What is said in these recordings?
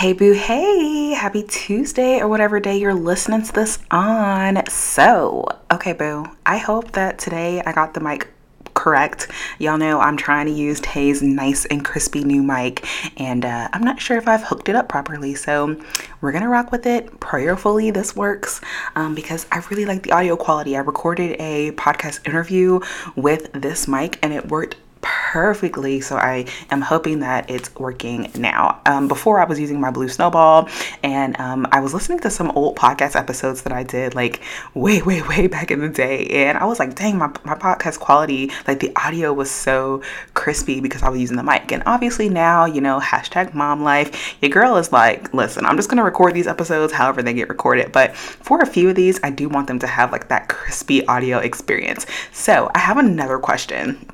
Hey, boo, hey, happy Tuesday or whatever day you're listening to this on. So, okay, boo, I hope that today I got the mic correct. Y'all know I'm trying to use Tay's nice and crispy new mic, and uh, I'm not sure if I've hooked it up properly. So we're gonna rock with it. Prayerfully, this works um, because I really like the audio quality. I recorded a podcast interview with this mic, and it worked perfectly. So I am hoping that it's working now. Um, before I was using my Blue Snowball, and um, I was listening to some old podcast episodes that I did like way, way, way back in the day, and I was like, dang, my my podcast quality, like the audio was so crispy because I was using the mic. And obviously now, you know, hashtag mom life. Your girl is like, listen, I'm just gonna record these episodes however they get recorded, but for a few of these, I do want them to have like that crispy audio experience. So I have another question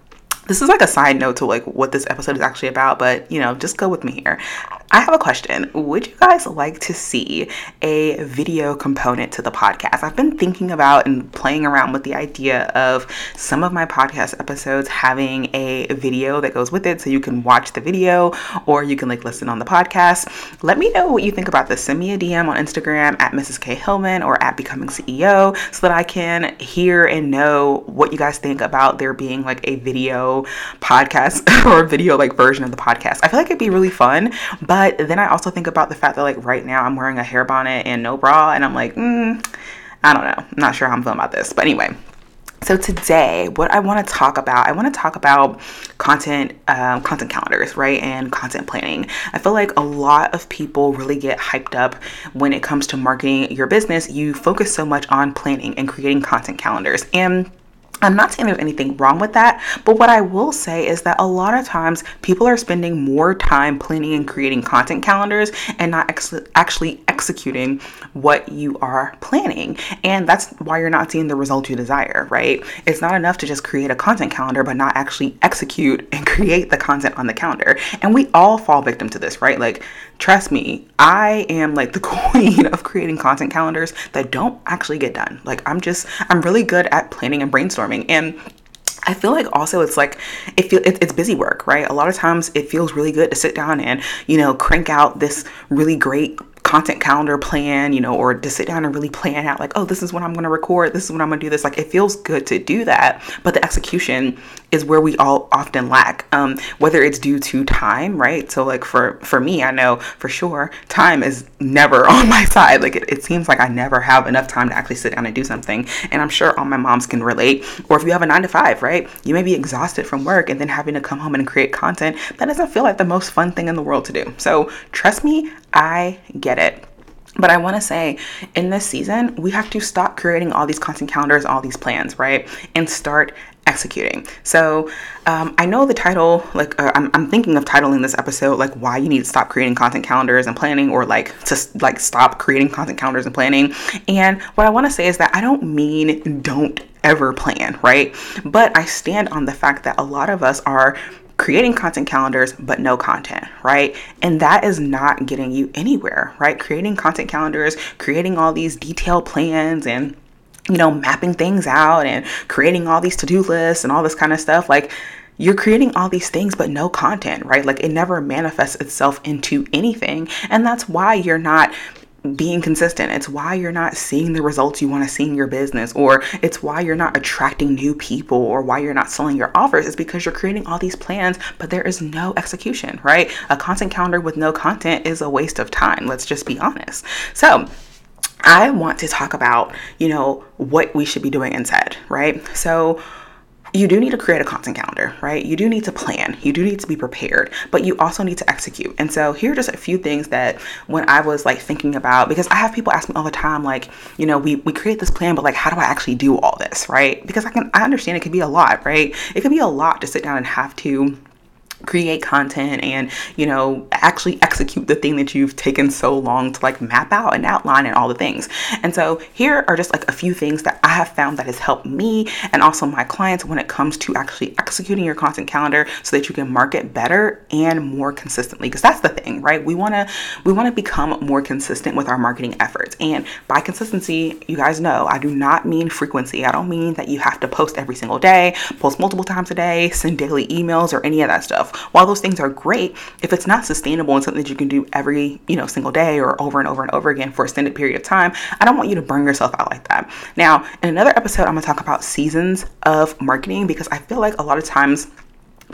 this is like a side note to like what this episode is actually about, but you know, just go with me here. I have a question. Would you guys like to see a video component to the podcast? I've been thinking about and playing around with the idea of some of my podcast episodes having a video that goes with it so you can watch the video or you can like listen on the podcast. Let me know what you think about this. Send me a DM on Instagram at Mrs. K Hillman or at Becoming CEO so that I can hear and know what you guys think about there being like a video podcast or video like version of the podcast. I feel like it'd be really fun, but then I also think about the fact that like right now I'm wearing a hair bonnet and no bra, and I'm like, mm, I don't know. I'm not sure how I'm feeling about this. But anyway, so today, what I want to talk about, I want to talk about content, um, content calendars, right, and content planning. I feel like a lot of people really get hyped up when it comes to marketing your business. You focus so much on planning and creating content calendars, and I'm not saying there's anything wrong with that, but what I will say is that a lot of times people are spending more time planning and creating content calendars and not ex- actually executing what you are planning. And that's why you're not seeing the results you desire, right? It's not enough to just create a content calendar, but not actually execute and create the content on the calendar. And we all fall victim to this, right? Like, trust me, I am like the queen of creating content calendars that don't actually get done. Like, I'm just, I'm really good at planning and brainstorming. And I feel like also it's like it feel it, it's busy work, right? A lot of times it feels really good to sit down and you know crank out this really great content calendar plan, you know, or to sit down and really plan out like, oh, this is what I'm going to record, this is what I'm going to do this. Like it feels good to do that, but the execution is where we all often lack. Um, whether it's due to time, right? So like for for me, I know for sure time is never on my side. Like it, it seems like I never have enough time to actually sit down and do something. And I'm sure all my moms can relate. Or if you have a nine to five, right? You may be exhausted from work and then having to come home and create content. That doesn't feel like the most fun thing in the world to do. So trust me, I get it. But I want to say in this season, we have to stop creating all these content calendars, all these plans, right? And start executing. So um, I know the title, like uh, I'm, I'm thinking of titling this episode, like why you need to stop creating content calendars and planning, or like to like stop creating content calendars and planning. And what I want to say is that I don't mean don't ever plan, right? But I stand on the fact that a lot of us are creating content calendars but no content, right? And that is not getting you anywhere, right? Creating content calendars, creating all these detailed plans and you know, mapping things out and creating all these to-do lists and all this kind of stuff like you're creating all these things but no content, right? Like it never manifests itself into anything. And that's why you're not being consistent. It's why you're not seeing the results you want to see in your business, or it's why you're not attracting new people, or why you're not selling your offers. Is because you're creating all these plans, but there is no execution, right? A content calendar with no content is a waste of time. Let's just be honest. So, I want to talk about, you know, what we should be doing instead, right? So, you do need to create a content calendar, right? You do need to plan, you do need to be prepared, but you also need to execute. And so here are just a few things that when I was like thinking about, because I have people ask me all the time, like, you know, we, we create this plan, but like, how do I actually do all this, right? Because I can, I understand it can be a lot, right? It can be a lot to sit down and have to create content and you know actually execute the thing that you've taken so long to like map out and outline and all the things. And so here are just like a few things that i have found that has helped me and also my clients when it comes to actually executing your content calendar so that you can market better and more consistently. Because that's the thing right? We want to we want to become more consistent with our marketing efforts. And by consistency you guys know i do not mean frequency. I don't mean that you have to post every single day post multiple times a day send daily emails or any of that stuff stuff. While those things are great, if it's not sustainable and something that you can do every, you know, single day or over and over and over again for a extended period of time, I don't want you to burn yourself out like that. Now, in another episode, I'm gonna talk about seasons of marketing because I feel like a lot of times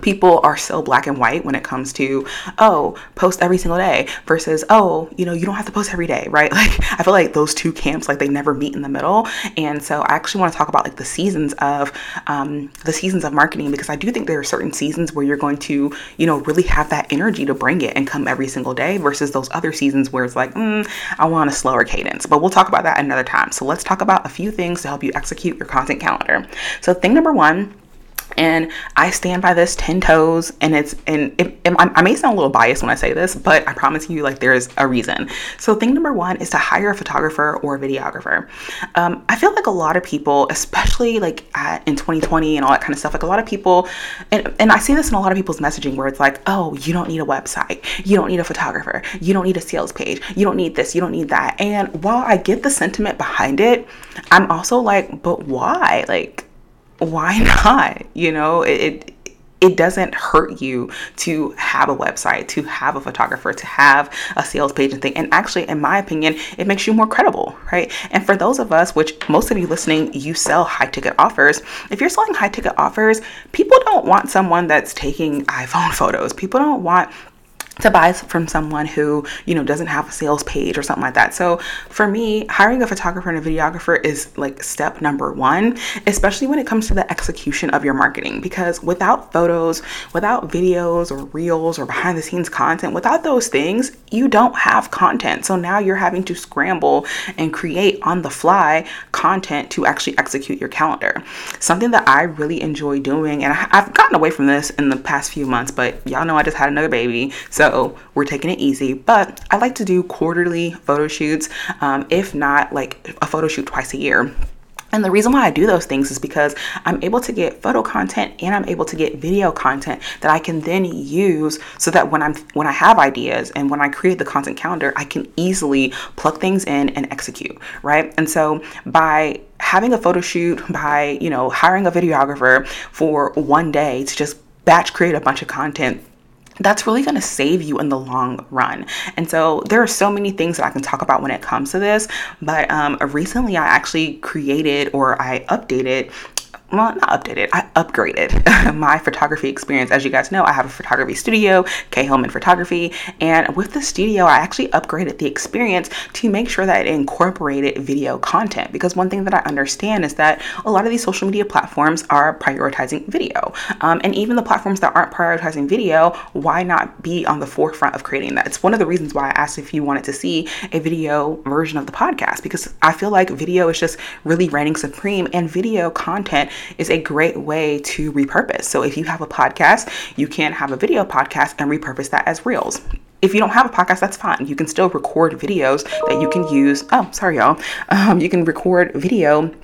people are so black and white when it comes to oh post every single day versus oh you know you don't have to post every day right? Like i feel like those two camps like they never meet in the middle. And so i actually want to talk about like the seasons of um, the seasons of marketing because i do think there are certain seasons where you're going to you know really have that energy to bring it and come every single day versus those other seasons where it's like mm, i want a slower cadence. But we'll talk about that another time. So let's talk about a few things to help you execute your content calendar. So thing number one and I stand by this 10 toes and it's and it, it, I may sound a little biased when I say this but I promise you like there's a reason. So thing number one is to hire a photographer or a videographer. Um, I feel like a lot of people especially like at, in 2020 and all that kind of stuff like a lot of people and, and I see this in a lot of people's messaging where it's like oh you don't need a website. You don't need a photographer. You don't need a sales page. You don't need this. You don't need that. And while I get the sentiment behind it I'm also like but why? Like why not? You know, it, it it doesn't hurt you to have a website, to have a photographer, to have a sales page and thing. And actually, in my opinion, it makes you more credible, right? And for those of us, which most of you listening, you sell high ticket offers. If you're selling high ticket offers, people don't want someone that's taking iPhone photos. People don't want to buy from someone who you know doesn't have a sales page or something like that. So for me hiring a photographer and a videographer is like step number one especially when it comes to the execution of your marketing because without photos without videos or reels or behind the scenes content without those things you don't have content. So now you're having to scramble and create on the fly content to actually execute your calendar. Something that i really enjoy doing and i've gotten away from this in the past few months but y'all know i just had another baby so so we're taking it easy. But I like to do quarterly photo shoots, um, if not like a photo shoot twice a year. And the reason why I do those things is because I'm able to get photo content and I'm able to get video content that I can then use so that when I'm when I have ideas and when I create the content calendar, I can easily plug things in and execute, right? And so by having a photo shoot, by, you know, hiring a videographer for one day to just batch create a bunch of content that's really going to save you in the long run. And so there are so many things that I can talk about when it comes to this. But um, recently, I actually created or I updated well, not updated, I upgraded my photography experience. As you guys know, I have a photography studio, K Hillman Photography, and with the studio, I actually upgraded the experience to make sure that it incorporated video content. Because one thing that I understand is that a lot of these social media platforms are prioritizing video. Um, and even the platforms that aren't prioritizing video, why not be on the forefront of creating that? It's one of the reasons why I asked if you wanted to see a video version of the podcast, because I feel like video is just really reigning supreme, and video content is a great way to repurpose. So if you have a podcast, you can have a video podcast and repurpose that as reels if you don't have a podcast, that's fine. You can still record videos that you can use. Oh, sorry, y'all. Um, you can record video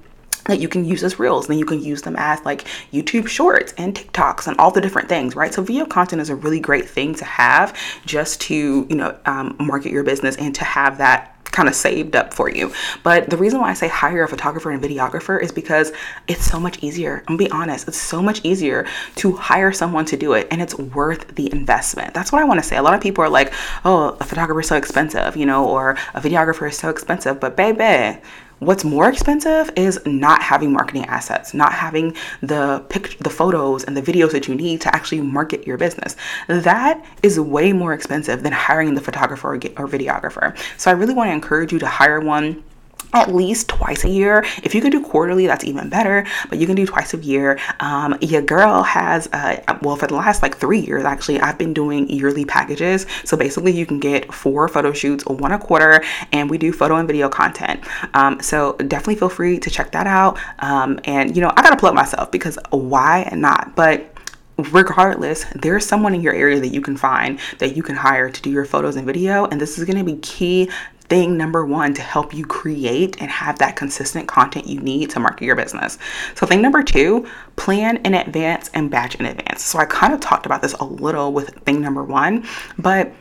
that you can use as reels. Then you can use them as like YouTube shorts and TikToks and all the different things, right? So video content is a really great thing to have just to, you know, um, market your business and to have that kind of saved up for you. But the reason why I say hire a photographer and videographer is because it's so much easier. I'm gonna be honest, it's so much easier to hire someone to do it and it's worth the investment. That's what I want to say. A lot of people are like, oh, a photographer is so expensive, you know, or a videographer is so expensive. But baby, What's more expensive is not having marketing assets, not having the pic- the photos and the videos that you need to actually market your business. That is way more expensive than hiring the photographer or, or videographer. So I really want to encourage you to hire one at least twice a year. If you can do quarterly, that's even better, but you can do twice a year. Um, your girl has, uh, well, for the last like three years, actually, I've been doing yearly packages. So basically, you can get four photo shoots, one a quarter, and we do photo and video content. Um, so definitely feel free to check that out. Um, and, you know, I gotta plug myself because why not? But regardless, there's someone in your area that you can find that you can hire to do your photos and video. And this is going to be key thing number one to help you create and have that consistent content you need to market your business. So, thing number two, plan in advance and batch in advance. So, I kind of talked about this a little with thing number one, but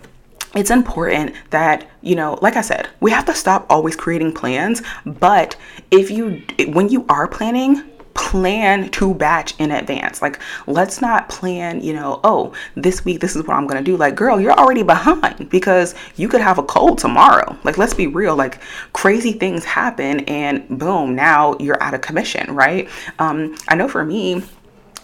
it's important that you know like i said we have to stop always creating plans but if you when you are planning plan to batch in advance. Like, let's not plan, you know, oh, this week, this is what I'm going to do. Like, girl, you're already behind because you could have a cold tomorrow. Like, let's be real. Like, crazy things happen and boom, now you're out of commission, right? Um, I know for me,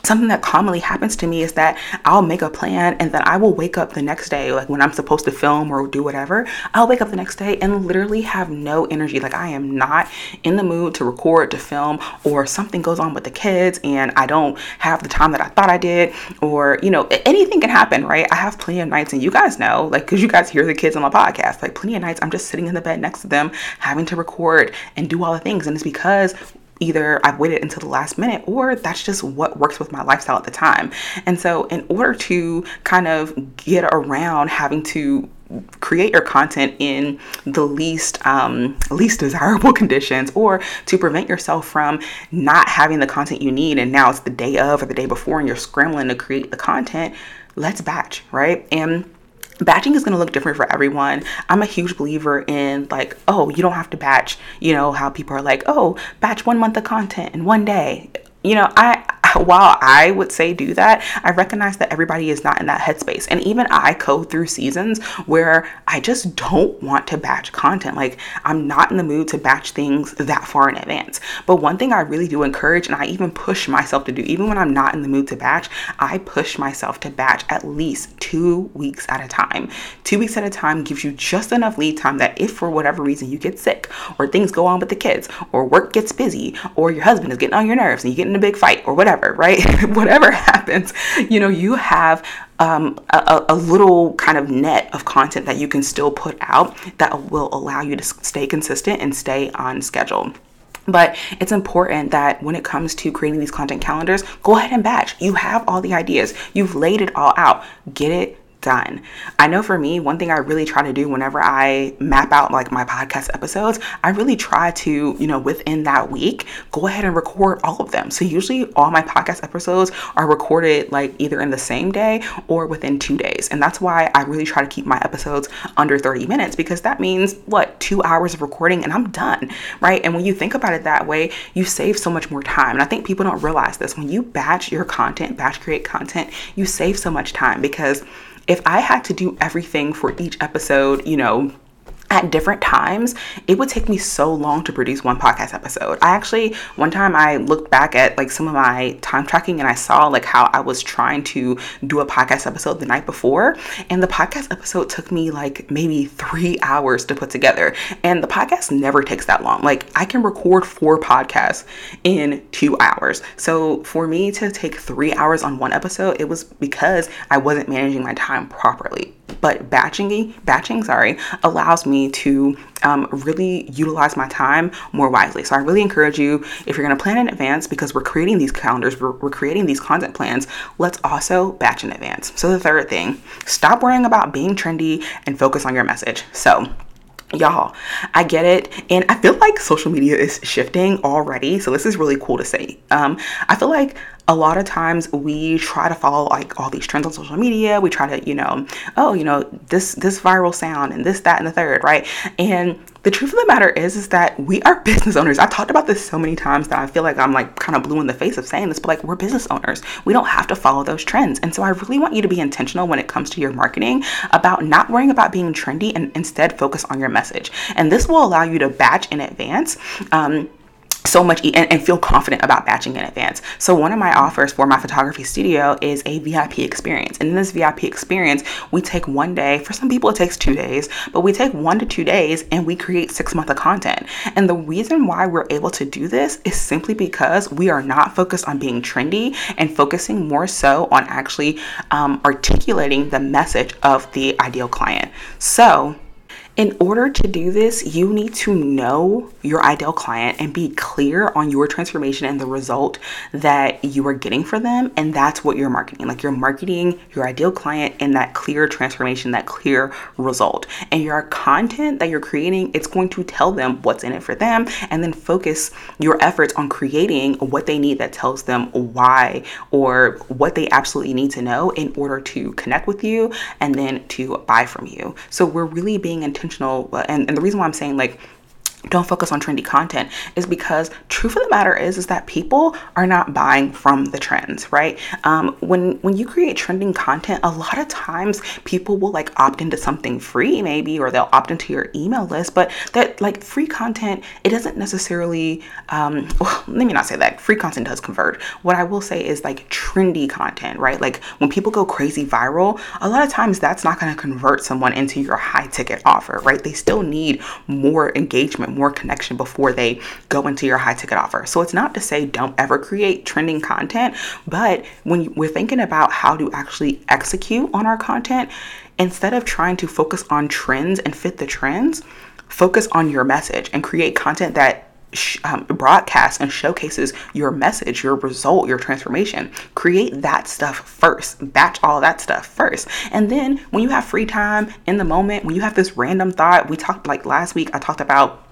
something that commonly happens to me is that I'll make a plan and then I will wake up the next day, like when I'm supposed to film or do whatever, I'll wake up the next day and literally have no energy. Like I am not in the mood to record, to film, or something goes on with the kids and I don't have the time that I thought I did, or you know, anything can happen, right? I have plenty of nights, and you guys know, like, because you guys hear the kids on the podcast, like, plenty of nights I'm just sitting in the bed next to them having to record and do all the things. And it's because either I've waited until the last minute or that's just what works with my lifestyle at the time. And so, in order to kind of get around having to create your content in the least um, least desirable conditions or to prevent yourself from not having the content you need and now it's the day of or the day before and you're scrambling to create the content let's batch right and batching is going to look different for everyone. I'm a huge believer in like, oh, you don't have to batch, you know, how people are like, oh, batch one month of content in one day. You know, I while I would say do that, I recognize that everybody is not in that headspace. And even I go through seasons where I just don't want to batch content. Like I'm not in the mood to batch things that far in advance. But one thing I really do encourage, and I even push myself to do, even when I'm not in the mood to batch, I push myself to batch at least two weeks at a time. Two weeks at a time gives you just enough lead time that if for whatever reason you get sick, or things go on with the kids, or work gets busy, or your husband is getting on your nerves and you get in a big fight, or whatever right? whatever happens, you know, you have um, a, a, little kind of net of content that you can still put out that will allow you to stay consistent and stay on schedule. But it's important that when it comes to creating these content calendars, go ahead and batch. You have all the ideas, you've laid it all out. Get it done. I know for me, one thing I really try to do whenever I map out like my podcast episodes, I really try to, you know, within that week, go ahead and record all of them. So usually all my podcast episodes are recorded like either in the same day or within two days. And that's why I really try to keep my episodes under 30 minutes because that means what, two hours of recording and I'm done, right? And when you think about it that way, you save so much more time. And I think people don't realize this. When you batch your content, batch create content, you save so much time because if I had to do everything for each episode, you know, at different times, it would take me so long to produce one podcast episode. I actually, one time I looked back at like some of my time tracking and I saw like how I was trying to do a podcast episode the night before. And the podcast episode took me like maybe three hours to put together. And the podcast never takes that long. Like I can record four podcasts in two hours. So for me to take three hours on one episode, it was because I wasn't managing my time properly but batching batching sorry allows me to um, really utilize my time more wisely. So i really encourage you if you're going to plan in advance because we're creating these calendars we're, we're creating these content plans let's also batch in advance. So the third thing stop worrying about being trendy and focus on your message. So y'all i get it and i feel like social media is shifting already so this is really cool to see. um, i feel like a lot of times we try to follow like all these trends on social media we try to you know oh you know this this viral sound and this that and the third right and the truth of the matter is is that we are business owners. I've talked about this so many times that i feel like i'm like kind of blue in the face of saying this but like we're business owners. We don't have to follow those trends. And so i really want you to be intentional when it comes to your marketing about not worrying about being trendy and instead focus on your message. And this will allow you to batch in advance um, so much and, and, feel confident about batching in advance. So one of my offers for my photography studio is a VIP experience. And in this VIP experience, we take one day, for some people it takes two days, but we take one to two days and we create six months of content. And the reason why we're able to do this is simply because we are not focused on being trendy and focusing more so on actually um, articulating the message of the ideal client. So in order to do this, you need to know your ideal client and be clear on your transformation and the result that you are getting for them. And that's what you're marketing. Like you're marketing your ideal client and that clear transformation, that clear result. And your content that you're creating, it's going to tell them what's in it for them and then focus your efforts on creating what they need that tells them why or what they absolutely need to know in order to connect with you and then to buy from you. So we're really being intentional intentional and, and the reason why i'm saying like don't focus on trendy content is because truth of the matter is is that people are not buying from the trends right? Um, when when you create trending content a lot of times people will like opt into something free maybe or they'll opt into your email list but that like free content it doesn't necessarily um, well, let me not say that. Free content does convert. What i will say is like trendy content right? Like when people go crazy viral a lot of times that's not going to convert someone into your high ticket offer right? They still need more engagement more connection before they go into your high ticket offer. So it's not to say don't ever create trending content, but when we're thinking about how to actually execute on our content, instead of trying to focus on trends and fit the trends, focus on your message and create content that um, broadcasts and showcases your message, your result, your transformation. Create that stuff first, batch all that stuff first. And then when you have free time in the moment, when you have this random thought, we talked like last week, I talked about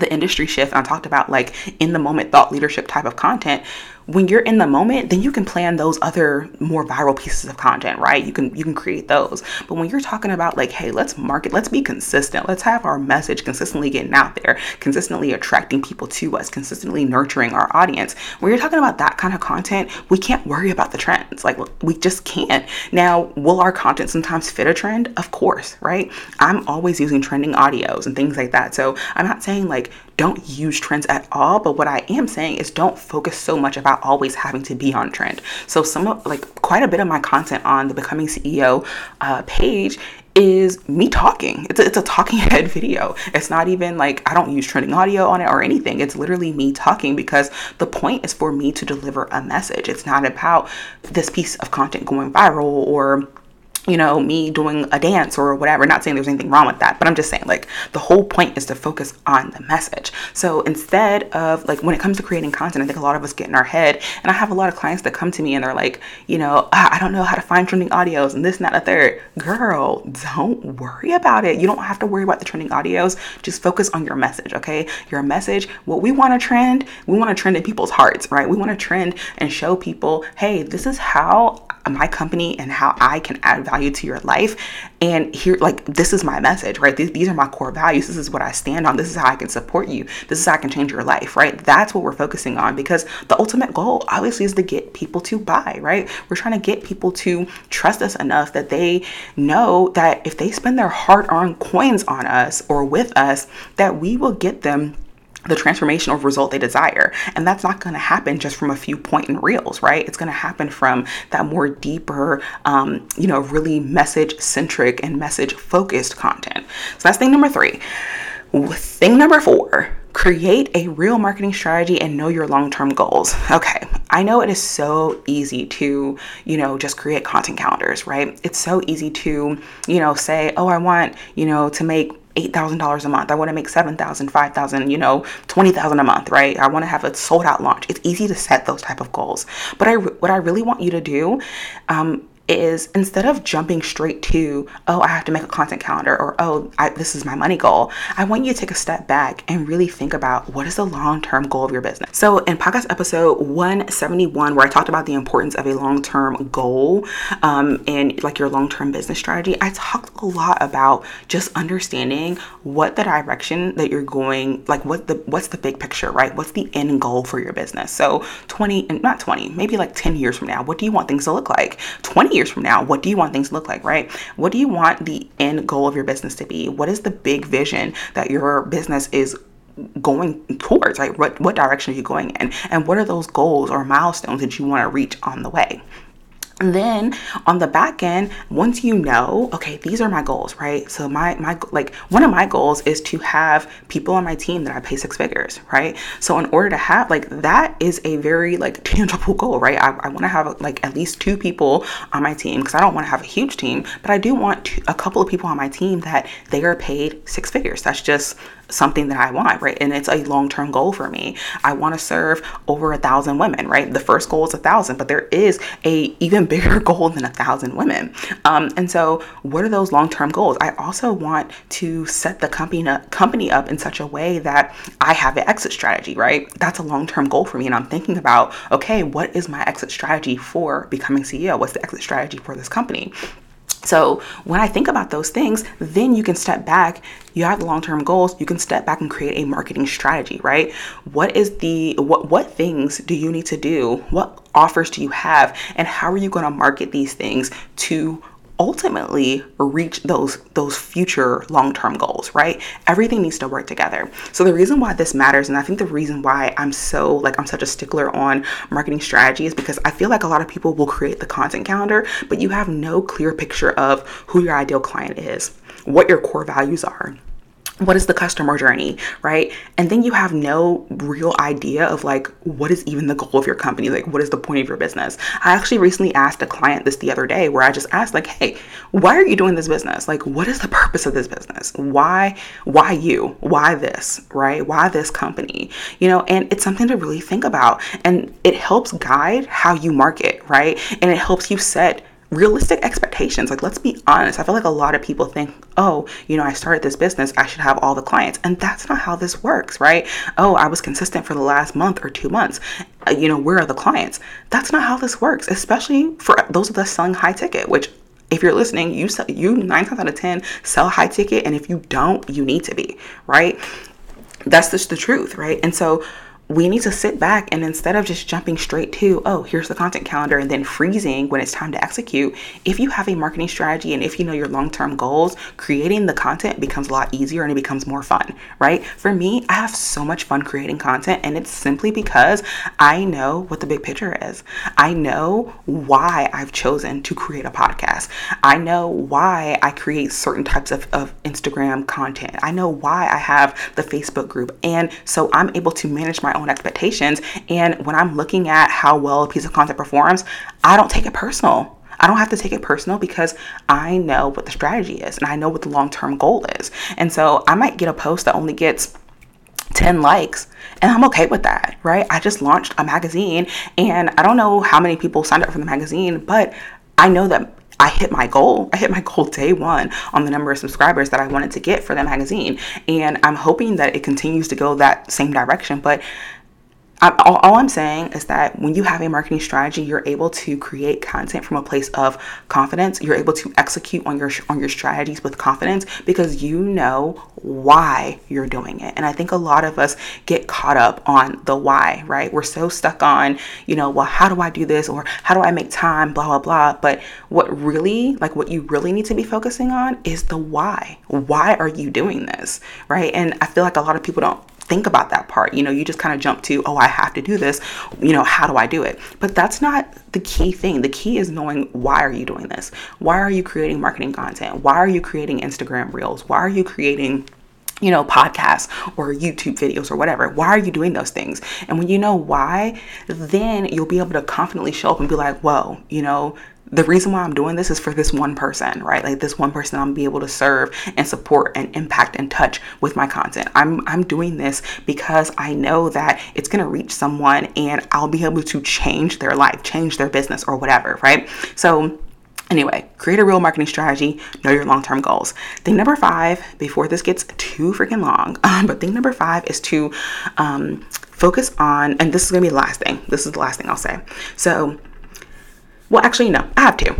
the industry shift I talked about like in the moment thought leadership type of content when you're in the moment, then you can plan those other more viral pieces of content, right? You can you can create those. But when you're talking about like, hey, let's market, let's be consistent. Let's have our message consistently getting out there, consistently attracting people to us, consistently nurturing our audience. When you're talking about that kind of content, we can't worry about the trends. Like we just can't. Now, will our content sometimes fit a trend? Of course, right? I'm always using trending audios and things like that. So I'm not saying like don't use trends at all. But what I am saying is don't focus so much about always having to be on trend. So some of like quite a bit of my content on the Becoming CEO uh, page is me talking. It's a, it's a talking head video. It's not even like I don't use trending audio on it or anything. It's literally me talking because the point is for me to deliver a message. It's not about this piece of content going viral or you know, me doing a dance or whatever. Not saying there's anything wrong with that, but I'm just saying like the whole point is to focus on the message. So instead of like when it comes to creating content, I think a lot of us get in our head, and I have a lot of clients that come to me and they're like, you know, ah, I don't know how to find trending audios and this and that and a third. Girl, don't worry about it. You don't have to worry about the trending audios. Just focus on your message, okay? Your message, what we want to trend, we want to trend in people's hearts, right? We want to trend and show people, hey, this is how my company and how I can add value to your life. And here, like, this is my message, right? These, these are my core values. This is what I stand on. This is how I can support you. This is how I can change your life, right? That's what we're focusing on because the ultimate goal, obviously, is to get people to buy, right? We're trying to get people to trust us enough that they know that if they spend their hard earned coins on us or with us, that we will get them the transformational result they desire. And that's not going to happen just from a few point and reels, right? It's going to happen from that more deeper, um, you know, really message centric and message focused content. So that's thing number three. Thing number four, create a real marketing strategy and know your long-term goals. Okay, I know it is so easy to, you know, just create content calendars, right? It's so easy to, you know, say, "Oh, I want, you know, to make $8,000 a month. I want to make 7,000, 5,000, you know, 20,000 a month, right? I want to have a sold out launch. It's easy to set those type of goals. But I what I really want you to do um, is instead of jumping straight to, oh, I have to make a content calendar or, oh, I, this is my money goal, I want you to take a step back and really think about what is the long term goal of your business. So, in podcast episode 171, where I talked about the importance of a long term goal um, and like your long term business strategy, I talked a lot about just understanding what the direction that you're going, like what the what's the big picture, right? What's the end goal for your business? So, 20 and not 20, maybe like 10 years from now, what do you want things to look like? 20 years from now, what do you want things to look like, right? What do you want the end goal of your business to be? What is the big vision that your business is going towards, right? What, what direction are you going in? And what are those goals or milestones that you want to reach on the way? And then on the back end, once you know, okay, these are my goals, right? So my my like one of my goals is to have people on my team that I pay six figures, right? So in order to have like that is a very like tangible goal, right? I, I want to have like at least two people on my team because I don't want to have a huge team, but I do want to, a couple of people on my team that they are paid six figures. That's just something that I want, right? And it's a long term goal for me. I want to serve over a thousand women, right? The first goal is a thousand, but there is a even bigger goal than a thousand women. Um, and so, what are those long term goals? I also want to set the company company up in such a way that I have an exit strategy, right? That's a long term goal for me, and I'm thinking about okay, what is my exit strategy for becoming CEO? What's the exit strategy for this company? So when I think about those things, then you can step back. You have long-term goals. You can step back and create a marketing strategy, right? What is the what what things do you need to do? What offers do you have? And how are you going to market these things to ultimately reach those those future long-term goals right? Everything needs to work together. So the reason why this matters and i think the reason why i'm so like i'm such a stickler on marketing strategy is because i feel like a lot of people will create the content calendar but you have no clear picture of who your ideal client is what your core values are what is the customer journey, right? And then you have no real idea of like what is even the goal of your company, like what is the point of your business. I actually recently asked a client this the other day where I just asked like, "Hey, why are you doing this business? Like what is the purpose of this business? Why why you? Why this, right? Why this company?" You know, and it's something to really think about and it helps guide how you market, right? And it helps you set realistic expectations. Like, let's be honest. I feel like a lot of people think, oh, you know, I started this business, I should have all the clients. And that's not how this works, right? Oh, I was consistent for the last month or two months. Uh, you know, where are the clients? That's not how this works, especially for those of us selling high ticket, which if you're listening, you sell, you nine times out of ten sell high ticket, and if you don't, you need to be right. That's just the truth, right? And so we need to sit back and instead of just jumping straight to, oh, here's the content calendar and then freezing when it's time to execute, if you have a marketing strategy and if you know your long term goals, creating the content becomes a lot easier and it becomes more fun, right? For me, I have so much fun creating content and it's simply because I know what the big picture is. I know why I've chosen to create a podcast. I know why I create certain types of, of Instagram content. I know why I have the Facebook group. And so I'm able to manage my own own expectations. And when I'm looking at how well a piece of content performs, I don't take it personal. I don't have to take it personal because I know what the strategy is and I know what the long term goal is. And so I might get a post that only gets 10 likes and I'm okay with that, right? I just launched a magazine and I don't know how many people signed up for the magazine, but I know that I hit my goal. I hit my goal day one on the number of subscribers that I wanted to get for the magazine. And I'm hoping that it continues to go that same direction. But All, all, I'm saying is that when you have a marketing strategy, you're able to create content from a place of confidence. You're able to execute on your on your strategies with confidence because you know why you're doing it. And I think a lot of us get caught up on the why, right? We're so stuck on, you know, well, how do I do this or how do I make time, blah blah blah. But what really, like what you really need to be focusing on is the why. Why are you doing this, right? And I feel like a lot of people don't think about that part. You know, you just kind of jump to, oh, I have to do this. You know, how do I do it? But that's not the key thing. The key is knowing why are you doing this? Why are you creating marketing content? Why are you creating Instagram reels? Why are you creating you know, podcasts or YouTube videos or whatever. Why are you doing those things? And when you know why, then you'll be able to confidently show up and be like, whoa, you know, the reason why I'm doing this is for this one person, right? Like this one person I'm be able to serve and support and impact and touch with my content. I'm I'm doing this because I know that it's to reach someone and I'll be able to change their life, change their business or whatever, right? So Anyway, create a real marketing strategy, know your long term goals. Thing number five, before this gets too freaking long, um, but thing number five is to um, focus on, and this is gonna be the last thing. This is the last thing I'll say. So, well, actually, no, I have two.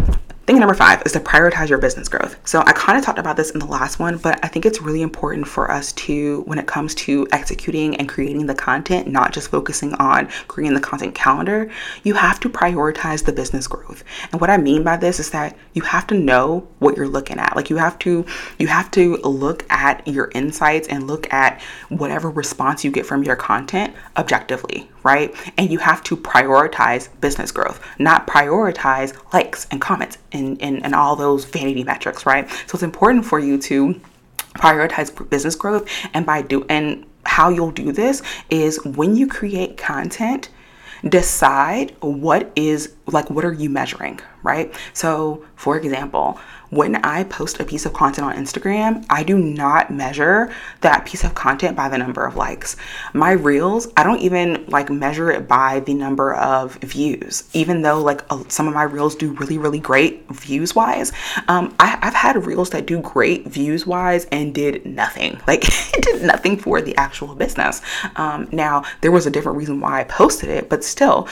Thing number five is to prioritize your business growth. So I kind of talked about this in the last one, but I think it's really important for us to, when it comes to executing and creating the content, not just focusing on creating the content calendar, you have to prioritize the business growth. And what I mean by this is that you have to know what you're looking at. Like you have to, you have to look at your insights and look at whatever response you get from your content objectively, right? And you have to prioritize business growth, not prioritize likes and comments and, and, and all those vanity metrics, right? So it's important for you to prioritize business growth and by do and how you'll do this is when you create content decide what is like what are you measuring right so for example when I post a piece of content on Instagram, I do not measure that piece of content by the number of likes. My reels, I don't even like measure it by the number of views, even though like some of my reels do really, really great views wise. Um, I, have had reels that do great views wise and did nothing. Like it did nothing for the actual business. Um, now, there was a different reason why I posted it, but still,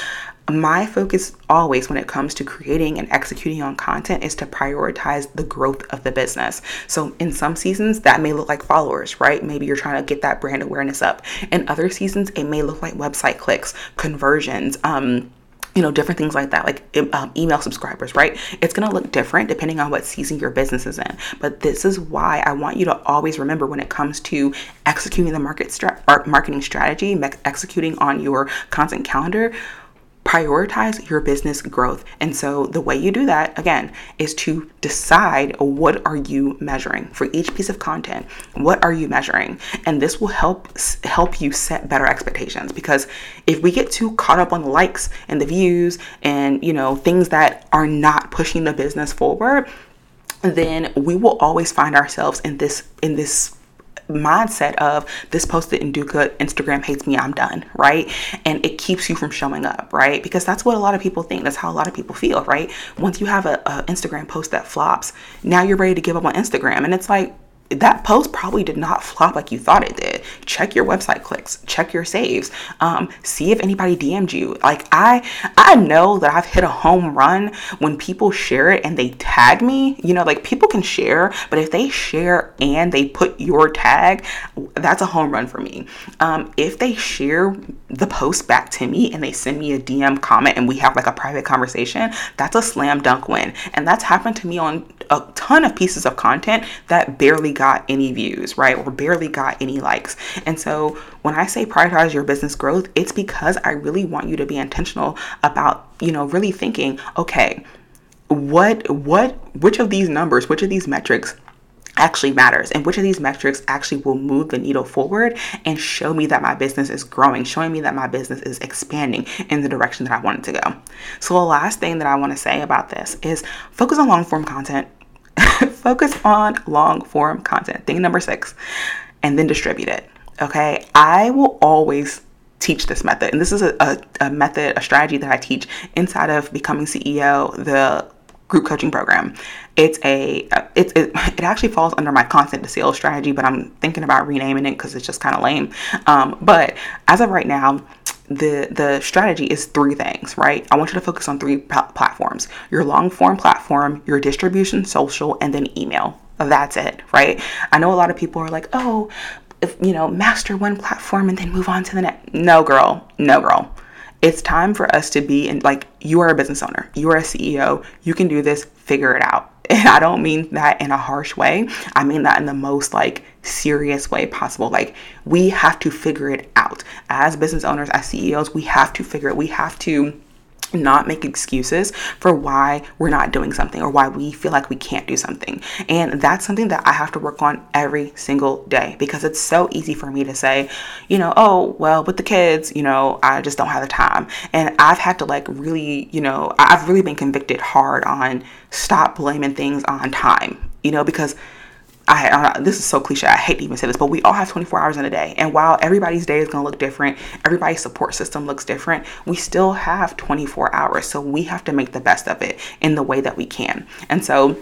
my focus always when it comes to creating and executing on content is to prioritize the growth of the business. So in some seasons that may look like followers, right? Maybe you're trying to get that brand awareness up. In other seasons it may look like website clicks, conversions, um you know, different things like that, like um, email subscribers, right? It's to look different depending on what season your business is in. But this is why I want you to always remember when it comes to executing the market stra- marketing strategy, me- executing on your content calendar, prioritize your business growth. And so the way you do that again is to decide what are you measuring for each piece of content? What are you measuring? And this will help help you set better expectations because if we get too caught up on the likes and the views and, you know, things that are not pushing the business forward, then we will always find ourselves in this in this mindset of this post didn't do good, Instagram hates me, I'm done, right? And it keeps you from showing up, right? Because that's what a lot of people think. That's how a lot of people feel, right? Once you have a, a Instagram post that flops, now you're ready to give up on Instagram. And it's like, that post probably did not flop like you thought it did. Check your website clicks, check your saves, um, see if anybody DM'd you. Like I, I know that I've hit a home run when people share it and they tag me. You know, like people can share, but if they share and they put your tag, that's a home run for me. Um, if they share the post back to me and they send me a DM comment and we have like a private conversation, that's a slam dunk win. And that's happened to me on a ton of pieces of content that barely got any views, right? Or barely got any likes. And so when I say prioritize your business growth, it's because I really want you to be intentional about, you know, really thinking, okay, what what which of these numbers, which of these metrics actually matters and which of these metrics actually will move the needle forward and show me that my business is growing, showing me that my business is expanding in the direction that I want it to go. So, the last thing that I want to say about this is focus on long form content focus on long form content. Thing number six, and then distribute it. Okay. I will always teach this method. And this is a, a, a, method, a strategy that I teach inside of Becoming CEO, the group coaching program. It's a it's it, it actually falls under my content to sales strategy, but I'm thinking about renaming it because it's just kind of lame. Um, but as of right now, the the strategy is three things, right? I want you to focus on three platforms: your long form platform, your distribution social, and then email. That's it, right? I know a lot of people are like, "Oh, if you know, master one platform and then move on to the next." No, girl, no, girl. It's time for us to be in like you are a business owner, you are a CEO, you can do this, figure it out. And I don't mean that in a harsh way. I mean that in the most like serious way possible. Like we have to figure it out. As business owners, as CEOs, we have to figure it. We have to not make excuses for why we're not doing something or why we feel like we can't do something. And that's something that I have to work on every single day because it's so easy for me to say, you know, oh, well, with the kids, you know, I just don't have the time. And I've had to like really, you know, I've really been convicted hard on stop blaming things on time, you know, because I, I, this is so cliche. I hate to even say this, but we all have 24 hours in a day. And while everybody's day is going to look different, everybody's support system looks different, we still have 24 hours. So we have to make the best of it in the way that we can. And so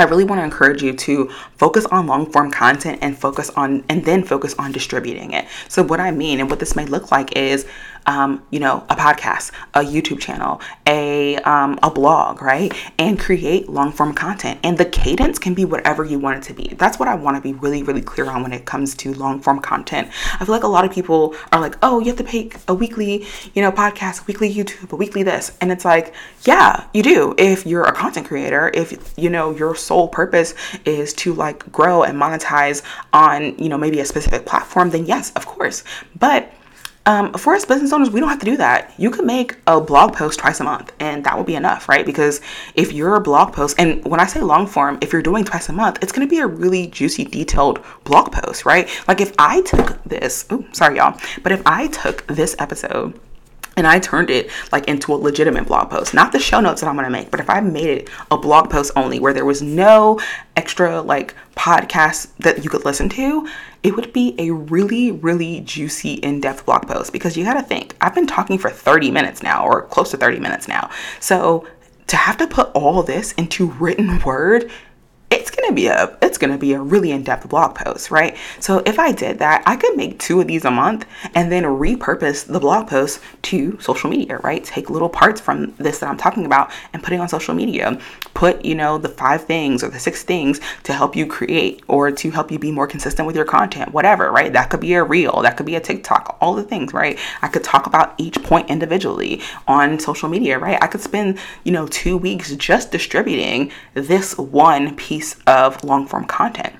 I really want to encourage you to focus on long form content and focus on, and then focus on distributing it. So, what I mean and what this may look like is um, you know, a podcast, a YouTube channel, a um, a blog, right? And create long form content. And the cadence can be whatever you want it to be. That's what I want to be really, really clear on when it comes to long form content. I feel like a lot of people are like, oh, you have to pick a weekly, you know, podcast, weekly YouTube, a weekly this, and it's like, yeah, you do. If you're a content creator, if you know your sole purpose is to like grow and monetize on, you know, maybe a specific platform, then yes, of course. But um, for us business owners, we don't have to do that. You can make a blog post twice a month, and that will be enough, right? Because if you're a blog post, and when I say long form, if you're doing twice a month, it's going to be a really juicy, detailed blog post, right? Like if I took this, oh, sorry, y'all, but if I took this episode and I turned it like into a legitimate blog post, not the show notes that I'm gonna make, but if I made it a blog post only where there was no extra like podcast that you could listen to, it would be a really, really juicy, in depth blog post because you gotta think, I've been talking for 30 minutes now or close to 30 minutes now. So to have to put all this into written word it's gonna be a it's gonna be a really in-depth blog post right? So if i did that i could make two of these a month and then repurpose the blog post to social media right? Take little parts from this that i'm talking about and put it on social media. Put you know the five things or the six things to help you create or to help you be more consistent with your content whatever right? That could be a reel that could be a tiktok all the things right? I could talk about each point individually on social media right? I could spend you know two weeks just distributing this one piece of long form content.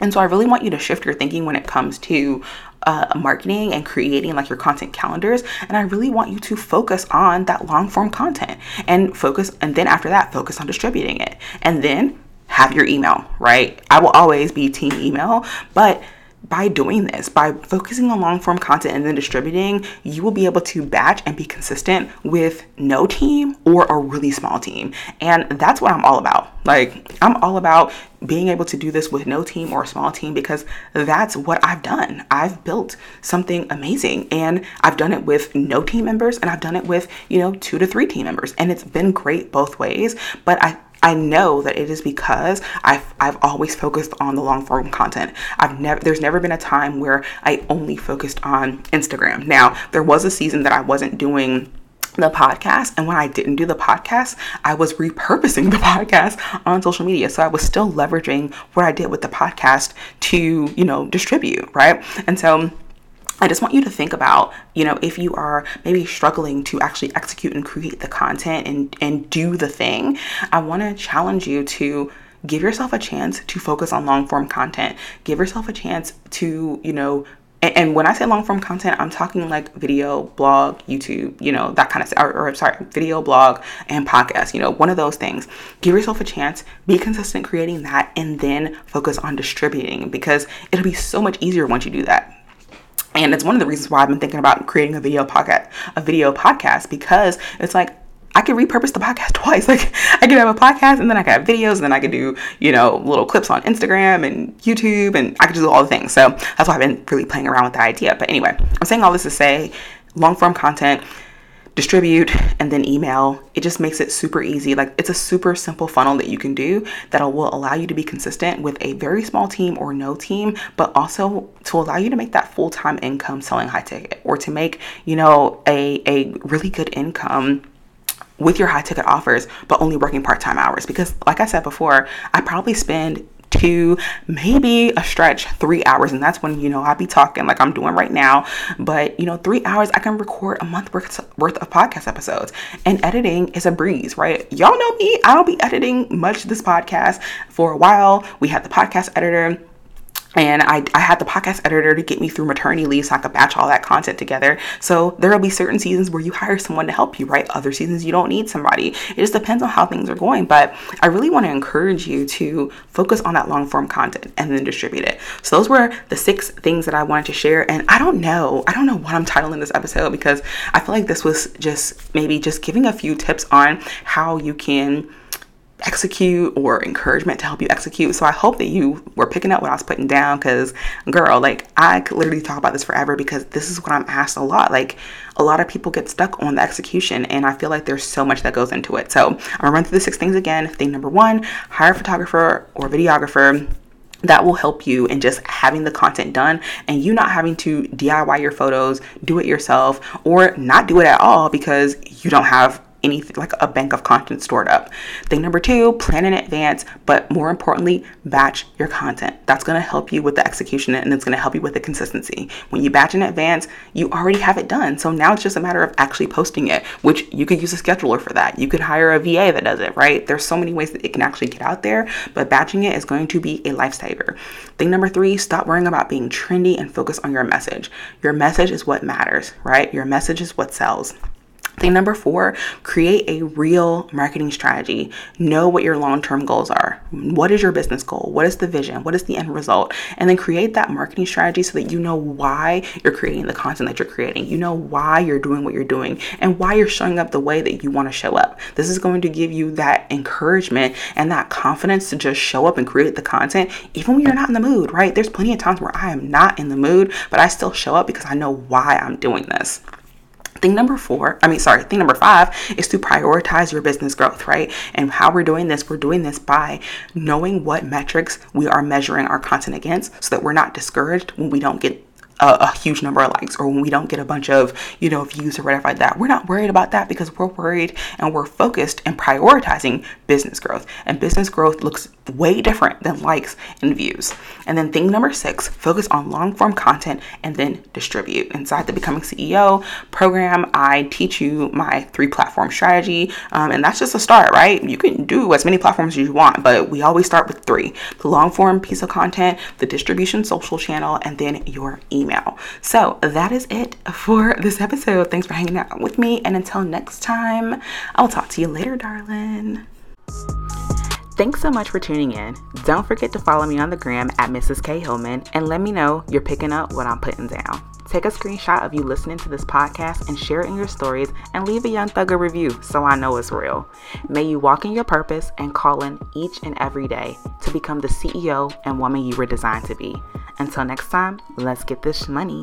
And so I really want you to shift your thinking when it comes to uh, marketing and creating like your content calendars. And I really want you to focus on that long form content and focus, and then after that, focus on distributing it. And then have your email, right? I will always be team email, but by doing this, by focusing on long form content and then distributing, you will be able to batch and be consistent with no team or a really small team. And that's what I'm all about. Like, I'm all about being able to do this with no team or a small team because that's what I've done. I've built something amazing and I've done it with no team members and I've done it with, you know, two to three team members. And it's been great both ways. But I I know that it is because I've I've always focused on the long form content. I've never there's never been a time where I only focused on Instagram. Now, there was a season that I wasn't doing the podcast and when I didn't do the podcast, I was repurposing the podcast on social media. So I was still leveraging what I did with the podcast to, you know, distribute, right? And so I just want you to think about, you know, if you are maybe struggling to actually execute and create the content and and do the thing, I want to challenge you to give yourself a chance to focus on long form content. Give yourself a chance to, you know, and, when I say long form content, I'm talking like video, blog, YouTube, you know, that kind of. Or, or sorry, video, blog, and podcast, you know, one of those things. Give yourself a chance, be consistent creating that, and then focus on distributing because it'll be so much easier once you do that and it's one of the reasons why I've been thinking about creating a video podcast, a video podcast, because it's like I could repurpose the podcast twice. Like I could have a podcast and then I could have videos and then I could do, you know, little clips on Instagram and YouTube and I could do all the things. So that's why I've been really playing around with the idea. But anyway, I'm saying all this to say long form content distribute, and then email. It just makes it super easy. Like it's a super simple funnel that you can do that will allow you to be consistent with a very small team or no team, but also to allow you to make that full time income selling high ticket or to make, you know, a, a really good income with your high ticket offers, but only working part time hours. Because, like I said before, I probably spend two, maybe a stretch three hours. And that's when, you know, I'll be talking like I'm doing right now. But, you know, three hours, I can record a month worth, worth of podcast episodes. And editing is a breeze, right? Y'all know me. I don't be editing much this podcast for a while. We had the podcast editor and I, I had the podcast editor to get me through maternity leave so I could batch all that content together. So there will be certain seasons where you hire someone to help you, right? Other seasons you don't need somebody. It just depends on how things are going. But I really want to encourage you to focus on that long form content and then distribute it. So those were the six things that I wanted to share. And I don't know, I don't know what I'm titling this episode because I feel like this was just maybe just giving a few tips on how you can execute or encouragement to help you execute. So I hope that you were picking up what I was putting down because, girl, like I could literally talk about this forever because this is what I'm asked a lot. Like a lot of people get stuck on the execution, and I feel like there's so much that goes into it. So I'm gonna run through the six things again. Thing number one hire a photographer or videographer that will help you in just having the content done and you not having to DIY your photos, do it yourself, or not do it at all because you don't have anything like a bank of content stored up. Thing number two, plan in advance, but more importantly, batch your content. That's gonna help you with the execution and it's gonna help you with the consistency. When you batch in advance, you already have it done. So now it's just a matter of actually posting it, which you could use a scheduler for that. You could hire a VA that does it, right? There's so many ways that it can actually get out there, but batching it is going to be a lifesaver. Thing number three, stop worrying about being trendy and focus on your message. Your message is what matters, right? Your message is what sells. Thing number four, create a real marketing strategy. Know what your long term goals are. What is your business goal? What is the vision? What is the end result? And then create that marketing strategy so that you know why you're creating the content that you're creating. You know why you're doing what you're doing and why you're showing up the way that you want to show up. This is going to give you that encouragement and that confidence to just show up and create the content, even when you're not in the mood, right? There's plenty of times where I am not in the mood, but I still show up because I know why I'm doing this. Thing number four, I mean, sorry, thing number five is to prioritize your business growth, right? And how we're doing this, we're doing this by knowing what metrics we are measuring our content against so that we're not discouraged when we don't get a, a, huge number of likes or when we don't get a bunch of you know views or whatever like that. We're not worried about that because we're worried and we're focused and prioritizing business growth. And business growth looks way different than likes and views. And then thing number six focus on long form content and then distribute. Inside the becoming ceo program i teach you my three platform strategy. Um, and that's just a start right? You can do as many platforms as you want but we always start with three the long form piece of content the distribution social channel and then your email email. So that is it for this episode. Thanks for hanging out with me. And until next time, I'll talk to you later, darling. Thanks so much for tuning in. Don't forget to follow me on the gram at Mrs. K. Hillman and let me know you're picking up what I'm putting down. Take a screenshot of you listening to this podcast and share it in your stories and leave a Young Thug a review so I know it's real. May you walk in your purpose and call in each and every day to become the CEO and woman you were designed to be. Until next time, let's get this money.